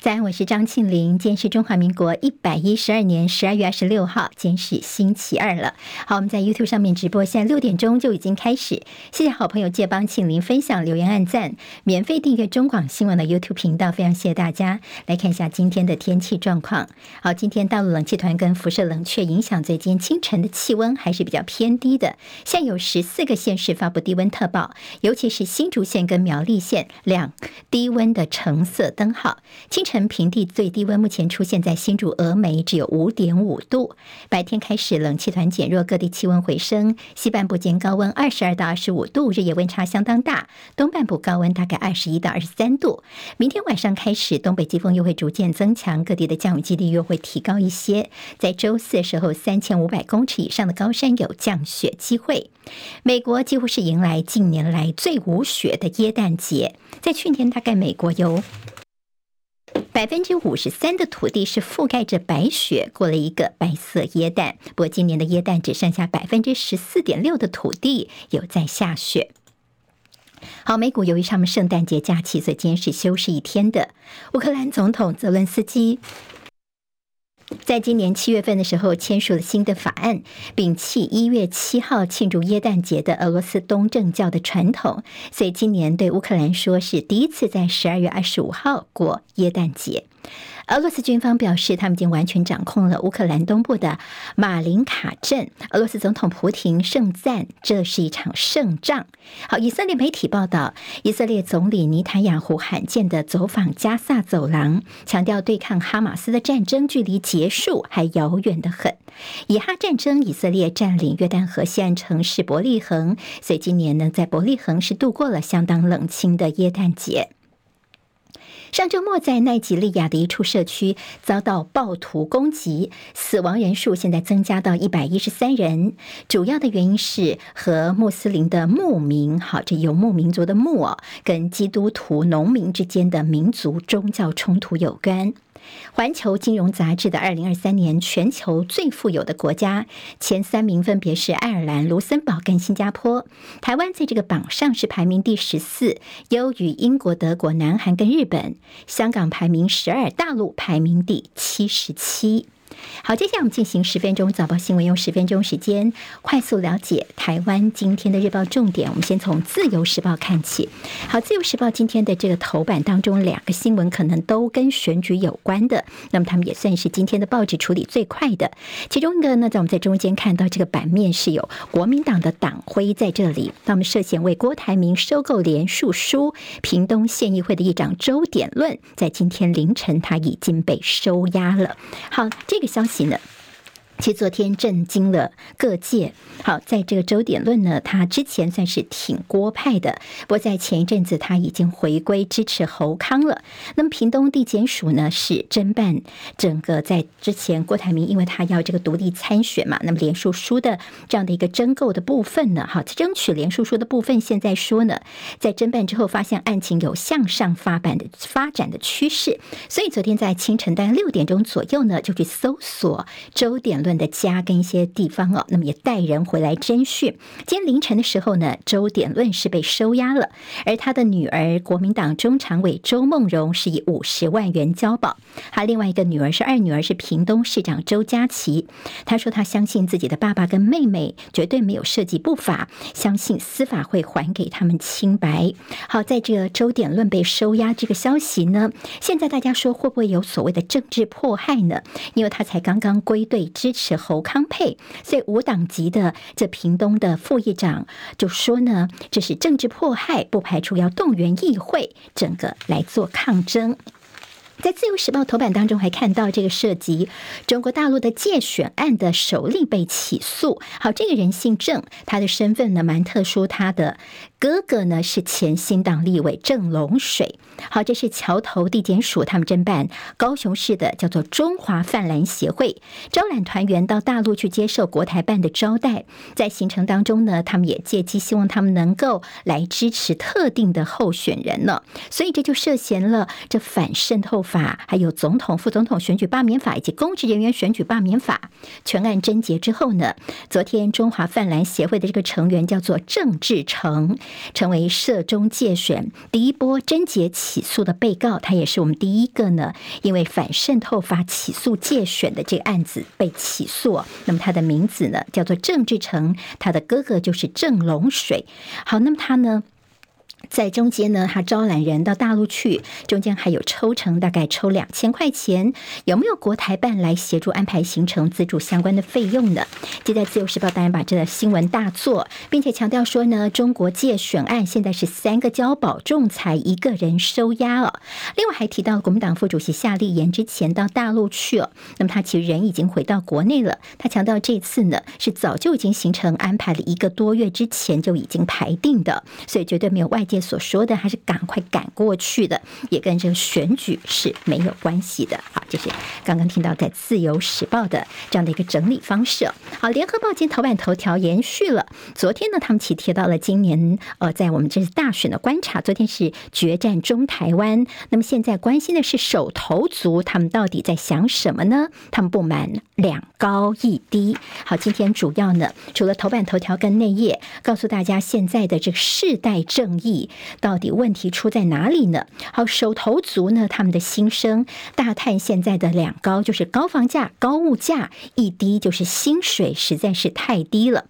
在，我是张庆玲。今天是中华民国一百一十二年十二月二十六号，今天是星期二了。好，我们在 YouTube 上面直播，现在六点钟就已经开始。谢谢好朋友借帮庆玲分享、留言、按赞、免费订阅中广新闻的 YouTube 频道，非常谢谢大家。来看一下今天的天气状况。好，今天大陆冷气团跟辐射冷却影响，最近清晨的气温还是比较偏低的。现有十四个县市发布低温特报，尤其是新竹县跟苗栗县两低温的橙色灯号。清晨。晨平地最低温目前出现在新竹峨眉，只有五点五度。白天开始冷气团减弱，各地气温回升。西半部间高温二十二到二十五度，日夜温差相当大。东半部高温大概二十一到二十三度。明天晚上开始，东北季风又会逐渐增强，各地的降雨几率又会提高一些。在周四的时候，三千五百公尺以上的高山有降雪机会。美国几乎是迎来近年来最无雪的耶诞节。在去年，大概美国有。百分之五十三的土地是覆盖着白雪，过了一个白色椰蛋。不过今年的椰蛋只剩下百分之十四点六的土地有在下雪。好，美股由于他们圣诞节假期，所以今天是休市一天的。乌克兰总统泽伦斯基。在今年七月份的时候，签署了新的法案，摒弃一月七号庆祝耶诞节的俄罗斯东正教的传统，所以今年对乌克兰说是第一次在十二月二十五号过耶诞节。俄罗斯军方表示，他们已经完全掌控了乌克兰东部的马林卡镇。俄罗斯总统普廷盛赞这是一场胜仗。好，以色列媒体报道，以色列总理尼塔雅胡罕见的走访加萨走廊，强调对抗哈马斯的战争距离结束还遥远的很。以哈战争，以色列占领约旦河西岸城市伯利恒，所以今年呢，在伯利恒是度过了相当冷清的耶诞节。上周末，在奈及利亚的一处社区遭到暴徒攻击，死亡人数现在增加到一百一十三人。主要的原因是和穆斯林的牧民，好，这游牧民族的牧，跟基督徒农民之间的民族宗教冲突有关。环球金融杂志的二零二三年全球最富有的国家前三名分别是爱尔兰、卢森堡跟新加坡。台湾在这个榜上是排名第十四，优于英国、德国、南韩跟日本。香港排名十二，大陆排名第七十七。好，接下来我们进行十分钟早报新闻，用十分钟时间快速了解台湾今天的日报重点。我们先从《自由时报》看起。好，《自由时报》今天的这个头版当中，两个新闻可能都跟选举有关的，那么他们也算是今天的报纸处理最快的。其中一个呢，在我们在中间看到这个版面是有国民党的党徽在这里，他们涉嫌为郭台铭收购连署书，屏东县议会的议长周典论，在今天凌晨他已经被收押了。好，这个。消息心的。其实昨天震惊了各界。好，在这个周典论呢，他之前算是挺郭派的，不过在前一阵子他已经回归支持侯康了。那么屏东地检署呢是侦办整个在之前郭台铭因为他要这个独立参选嘛，那么连署书的这样的一个争购的部分呢，好，争取连署书的部分，现在说呢，在侦办之后发现案情有向上发版的发展的趋势，所以昨天在清晨大概六点钟左右呢，就去搜索周典论。的家跟一些地方哦，那么也带人回来侦讯。今天凌晨的时候呢，周典论是被收押了，而他的女儿国民党中常委周梦荣是以五十万元交保。还另外一个女儿是二女儿是屏东市长周佳琪，他说他相信自己的爸爸跟妹妹绝对没有涉及不法，相信司法会还给他们清白。好，在这周典论被收押这个消息呢，现在大家说会不会有所谓的政治迫害呢？因为他才刚刚归队支持。是侯康配，所以无党籍的这屏东的副议长就说呢，这是政治迫害，不排除要动员议会整个来做抗争。在《自由时报》头版当中还看到这个涉及中国大陆的界选案的首例被起诉。好，这个人姓郑，他的身份呢蛮特殊，他的。哥哥呢是前新党立委郑龙水。好，这是桥头地检署他们侦办高雄市的叫做中华泛蓝协会。招揽团员到大陆去接受国台办的招待，在行程当中呢，他们也借机希望他们能够来支持特定的候选人呢，所以这就涉嫌了这反渗透法，还有总统、副总统选举罢免法以及公职人员选举罢免法。全案侦结之后呢，昨天中华泛蓝协会的这个成员叫做郑志成，成为涉中界选第一波贞洁起诉的被告，他也是我们第一个呢，因为反渗透法起诉界选的这个案子被起诉。那么他的名字呢叫做郑志成，他的哥哥就是郑龙水。好，那么他呢？在中间呢，他招揽人到大陆去，中间还有抽成，大概抽两千块钱。有没有国台办来协助安排行程、资助相关的费用呢？接在《自由时报》当然把这个新闻大做，并且强调说呢，中国介选案现在是三个交保仲裁，一个人收押哦。另外还提到国民党副主席夏立言之前到大陆去哦，那么他其实人已经回到国内了。他强调这次呢是早就已经行程安排了一个多月之前就已经排定的，所以绝对没有外。界所说的还是赶快赶过去的，也跟这个选举是没有关系的。好，这是刚刚听到在《自由时报》的这样的一个整理方式。好，《联合报》今天头版头条延续了昨天呢，他们提提到了今年呃，在我们这次大选的观察，昨天是决战中台湾，那么现在关心的是手头族，他们到底在想什么呢？他们不满两高一低。好，今天主要呢，除了头版头条跟内页，告诉大家现在的这个世代正义。到底问题出在哪里呢？好，手头足呢，他们的心声大叹现在的两高，就是高房价、高物价；一低就是薪水实在是太低了。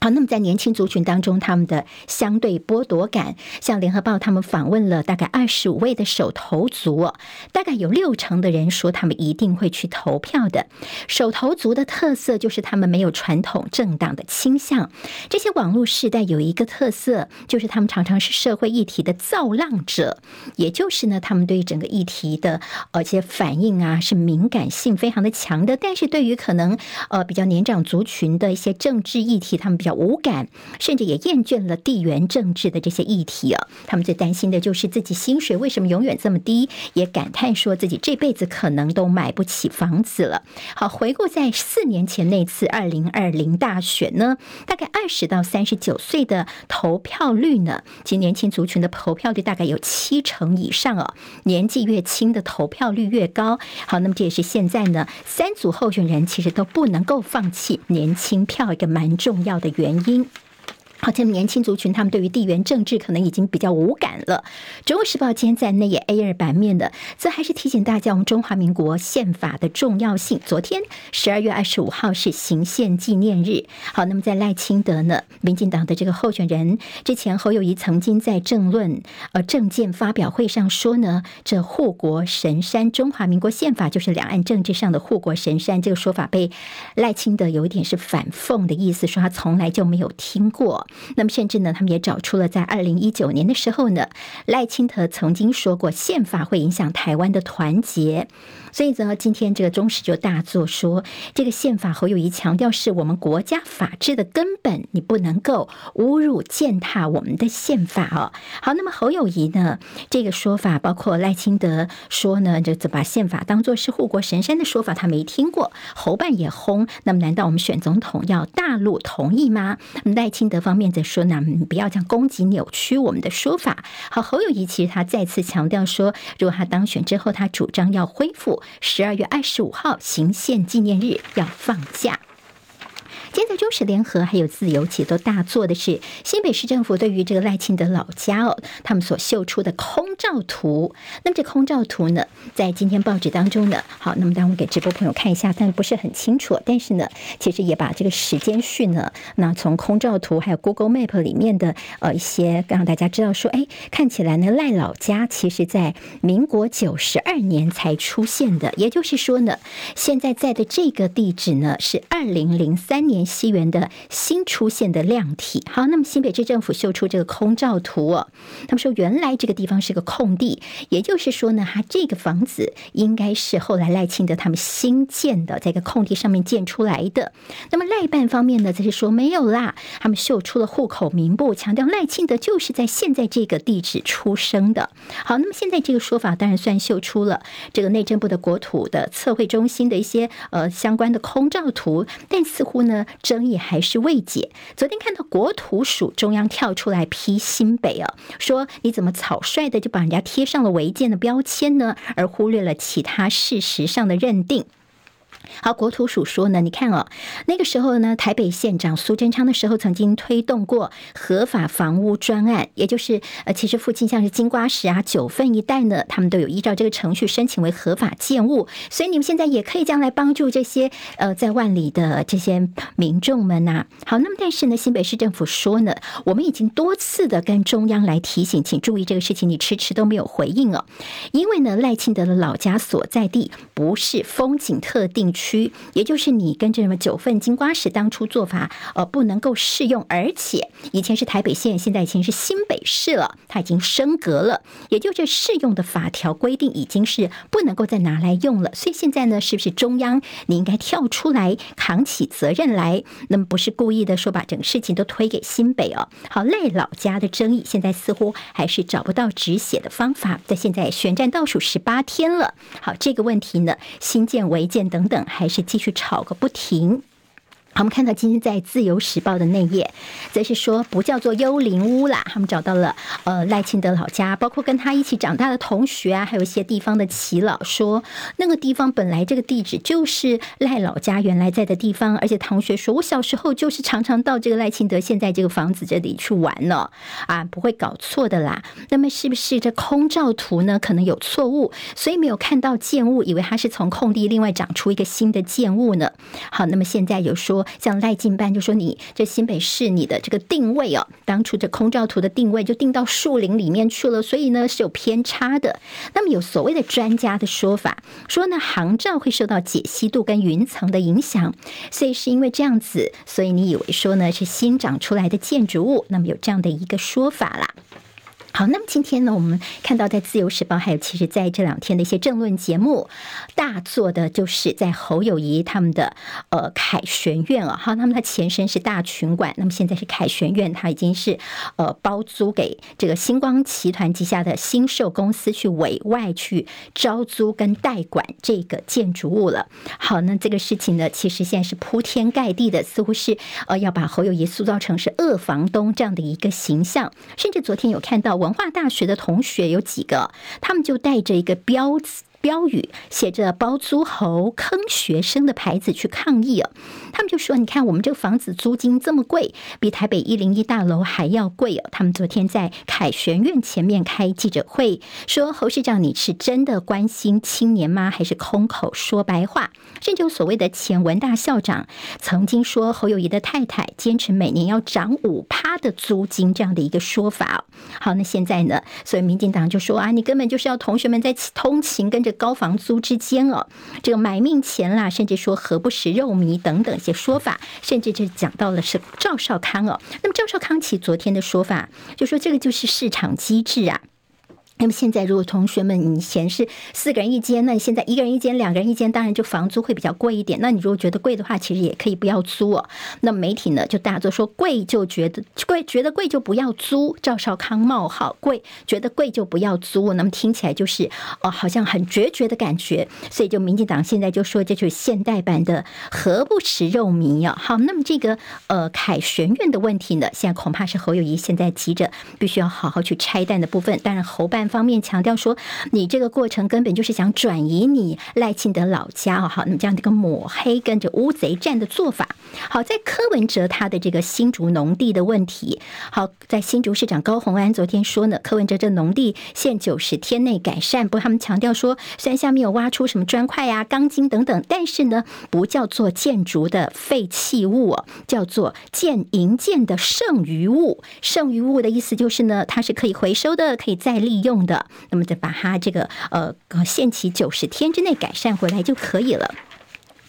好，那么在年轻族群当中，他们的相对剥夺感，像联合报他们访问了大概二十五位的手头族，大概有六成的人说他们一定会去投票的。手头族的特色就是他们没有传统政党的倾向。这些网络世代有一个特色，就是他们常常是社会议题的造浪者，也就是呢，他们对于整个议题的而且反应啊是敏感性非常的强的。但是对于可能呃比较年长族群的一些政治议题，他们比较无感，甚至也厌倦了地缘政治的这些议题啊。他们最担心的就是自己薪水为什么永远这么低，也感叹说自己这辈子可能都买不起房子了。好，回顾在四年前那次二零二零大选呢，大概二十到三十九岁的投票率呢，其年轻族群的投票率大概有七成以上哦。年纪越轻的投票率越高。好，那么这也是现在呢，三组候选人其实都不能够放弃年轻票一个蛮重要的原因。好，这年轻族群他们对于地缘政治可能已经比较无感了。《中国时报》今天在内页 A 二版面的，这还是提醒大家我们中华民国宪法的重要性。昨天十二月二十五号是行宪纪念日。好，那么在赖清德呢，民进党的这个候选人之前，侯友谊曾经在政论呃政见发表会上说呢，这护国神山中华民国宪法就是两岸政治上的护国神山。这个说法被赖清德有一点是反讽的意思，说他从来就没有听过。那么，甚至呢，他们也找出了在二零一九年的时候呢，赖清德曾经说过，宪法会影响台湾的团结。所以呢，今天这个中时就大作说，这个宪法侯友谊强调是我们国家法治的根本，你不能够侮辱践踏我们的宪法哦。好，那么侯友谊呢，这个说法包括赖清德说呢，就把宪法当作是护国神山的说法，他没听过，侯办也轰。那么，难道我们选总统要大陆同意吗？赖清德方面子说呢，你不要这样攻击扭曲我们的说法。好，侯友谊其实他再次强调说，如果他当选之后，他主张要恢复。十二月二十五号行宪纪念日要放假。今天在中时联合还有自由其实都大做的是新北市政府对于这个赖清德老家哦，他们所秀出的空照图。那么这空照图呢，在今天报纸当中呢，好，那么当我们给直播朋友看一下，但不是很清楚。但是呢，其实也把这个时间序呢，那从空照图还有 Google Map 里面的呃一些，让大家知道说，哎，看起来呢赖老家其实在民国九十二年才出现的，也就是说呢，现在在的这个地址呢是二零零三年。西元的新出现的量体，好，那么新北市政府秀出这个空照图哦，他们说原来这个地方是个空地，也就是说呢，它这个房子应该是后来赖清德他们新建的，在一个空地上面建出来的。那么赖办方面呢，则是说没有啦，他们秀出了户口名簿，强调赖清德就是在现在这个地址出生的。好，那么现在这个说法当然算秀出了这个内政部的国土的测绘中心的一些呃相关的空照图，但似乎呢。争议还是未解。昨天看到国土署中央跳出来批新北啊，说你怎么草率的就把人家贴上了违建的标签呢？而忽略了其他事实上的认定。好，国土署说呢，你看哦，那个时候呢，台北县长苏贞昌的时候曾经推动过合法房屋专案，也就是呃，其实附近像是金瓜石啊、九份一带呢，他们都有依照这个程序申请为合法建物，所以你们现在也可以将来帮助这些呃在万里的这些民众们呐、好，那么但是呢，新北市政府说呢，我们已经多次的跟中央来提醒，请注意这个事情，你迟迟都没有回应哦，因为呢，赖清德的老家所在地不是风景特定区。也就是你跟这什么九份金瓜石当初做法，呃，不能够适用，而且以前是台北县，现在已经是新北市了，它已经升格了，也就这适用的法条规定已经是不能够再拿来用了，所以现在呢，是不是中央你应该跳出来扛起责任来？那么不是故意的说把整个事情都推给新北哦。好，赖老家的争议现在似乎还是找不到止血的方法，在现在选战倒数十八天了，好，这个问题呢，新建违建等等。还是继续吵个不停。我们看到今天在《自由时报》的内页，则是说不叫做幽灵屋啦。他们找到了呃赖清德老家，包括跟他一起长大的同学啊，还有一些地方的耆老说，那个地方本来这个地址就是赖老家原来在的地方，而且同学说我小时候就是常常到这个赖清德现在这个房子这里去玩呢，啊，不会搞错的啦。那么是不是这空照图呢可能有错误，所以没有看到建物，以为它是从空地另外长出一个新的建物呢？好，那么现在有说。像赖进班就说，你这新北市你的这个定位哦，当初这空照图的定位就定到树林里面去了，所以呢是有偏差的。那么有所谓的专家的说法，说呢航照会受到解析度跟云层的影响，所以是因为这样子，所以你以为说呢是新长出来的建筑物，那么有这样的一个说法啦。好，那么今天呢，我们看到在《自由时报》还有其实在这两天的一些政论节目，大做的就是在侯友谊他们的呃凯旋苑啊，好，他们的前身是大群馆，那么现在是凯旋苑，它已经是呃包租给这个星光集团旗下的新售公司去委外去招租跟代管这个建筑物了。好，那这个事情呢，其实现在是铺天盖地的，似乎是呃要把侯友谊塑造成是恶房东这样的一个形象，甚至昨天有看到我文化大学的同学有几个，他们就带着一个标志。标语写着“包租侯坑学生”的牌子去抗议啊！他们就说：“你看，我们这个房子租金这么贵，比台北一零一大楼还要贵哦。”他们昨天在凯旋苑前面开记者会，说：“侯市长，你是真的关心青年吗？还是空口说白话？”甚至有所谓的前文大校长曾经说，侯友宜的太太坚持每年要涨五趴的租金这样的一个说法。好，那现在呢？所以民进党就说：“啊，你根本就是要同学们在通勤跟。”高房租之间哦，这个买命钱啦，甚至说何不食肉糜等等一些说法，甚至就讲到了是赵少康哦。那么赵少康其昨天的说法，就说这个就是市场机制啊。那么现在，如果同学们以前是四个人一间，那你现在一个人一间、两个人一间，当然就房租会比较贵一点。那你如果觉得贵的话，其实也可以不要租哦。那媒体呢，就大作说贵就觉得贵，觉得贵就不要租。赵少康冒号贵，觉得贵就不要租。那么听起来就是哦，好像很决绝的感觉。所以就民进党现在就说，这就是现代版的何不食肉糜啊？好，那么这个呃凯旋苑的问题呢，现在恐怕是侯友谊现在急着必须要好好去拆弹的部分。当然侯办。方面强调说，你这个过程根本就是想转移你赖清德老家哦，好，那么这样的一个抹黑跟着乌贼战的做法。好，在柯文哲他的这个新竹农地的问题，好，在新竹市长高虹安昨天说呢，柯文哲这农地限九十天内改善，不过他们强调说，虽然下面有挖出什么砖块呀、钢筋等等，但是呢，不叫做建筑的废弃物，叫做建营建的剩余物。剩余物的意思就是呢，它是可以回收的，可以再利用的。那么再把它这个呃限期九十天之内改善回来就可以了。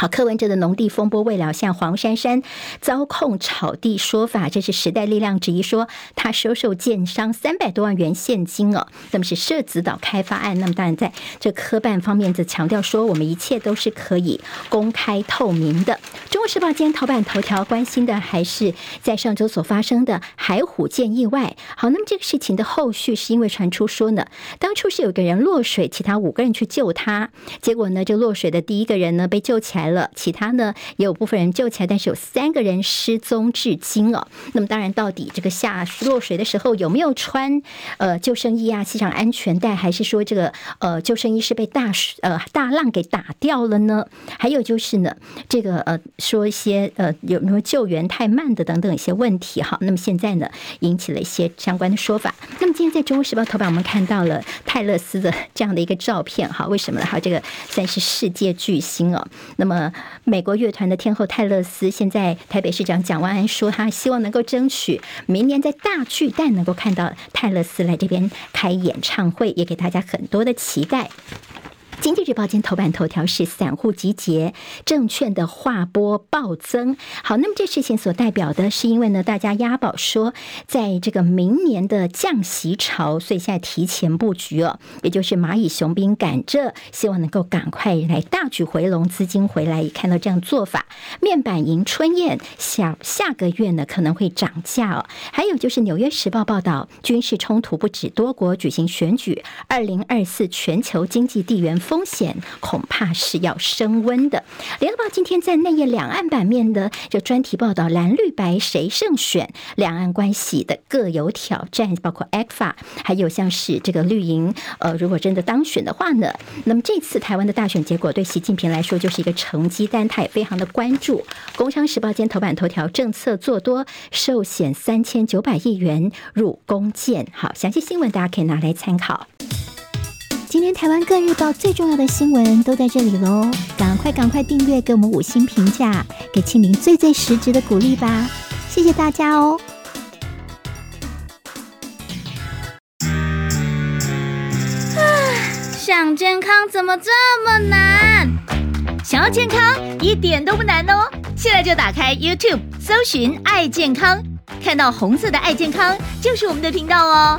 好，柯文哲的农地风波未了，向黄珊珊遭控炒地说法，这是时代力量质疑说他收受建商三百多万元现金哦。那么是社子岛开发案，那么当然在这科办方面则强调说，我们一切都是可以公开透明的。中国时报今天头版头条关心的还是在上周所发生的海虎舰意外。好，那么这个事情的后续是因为传出说呢，当初是有个人落水，其他五个人去救他，结果呢，这落水的第一个人呢被救起来。了，其他呢也有部分人救起来，但是有三个人失踪至今哦。那么当然，到底这个下落水的时候有没有穿呃救生衣啊，系上安全带，还是说这个呃救生衣是被大水呃大浪给打掉了呢？还有就是呢，这个呃说一些呃有没有救援太慢的等等一些问题哈。那么现在呢，引起了一些相关的说法。那么今天在《中国时报》头版，我们看到了泰勒斯的这样的一个照片哈。为什么呢？哈这个算是世界巨星哦。那么美国乐团的天后泰勒斯，现在台北市长蒋万安说，他希望能够争取明年在大巨蛋能够看到泰勒斯来这边开演唱会，也给大家很多的期待。经济日报今天头版头条是散户集结，证券的划拨暴增。好，那么这事情所代表的是，因为呢，大家押宝说，在这个明年的降息潮，所以现在提前布局哦，也就是蚂蚁雄兵赶着，希望能够赶快来大举回笼资金回来。也看到这样做法，面板迎春宴下下个月呢可能会涨价哦。还有就是《纽约时报》报道，军事冲突不止，多国举行选举，二零二四全球经济地缘。风险恐怕是要升温的。联合报今天在内页两岸版面的这专题报道，蓝绿白谁胜选？两岸关系的各有挑战，包括 a c f a 还有像是这个绿营。呃，如果真的当选的话呢，那么这次台湾的大选结果对习近平来说就是一个成绩，单他也非常的关注。工商时报今天头版头条，政策做多，寿险三千九百亿元入公建。好，详细新闻大家可以拿来参考。今天台湾各日报最重要的新闻都在这里喽！赶快赶快订阅，给我们五星评价，给庆玲最最实质的鼓励吧！谢谢大家哦！啊，想健康怎么这么难？想要健康一点都不难哦！现在就打开 YouTube，搜寻“爱健康”，看到红色的“爱健康”就是我们的频道哦。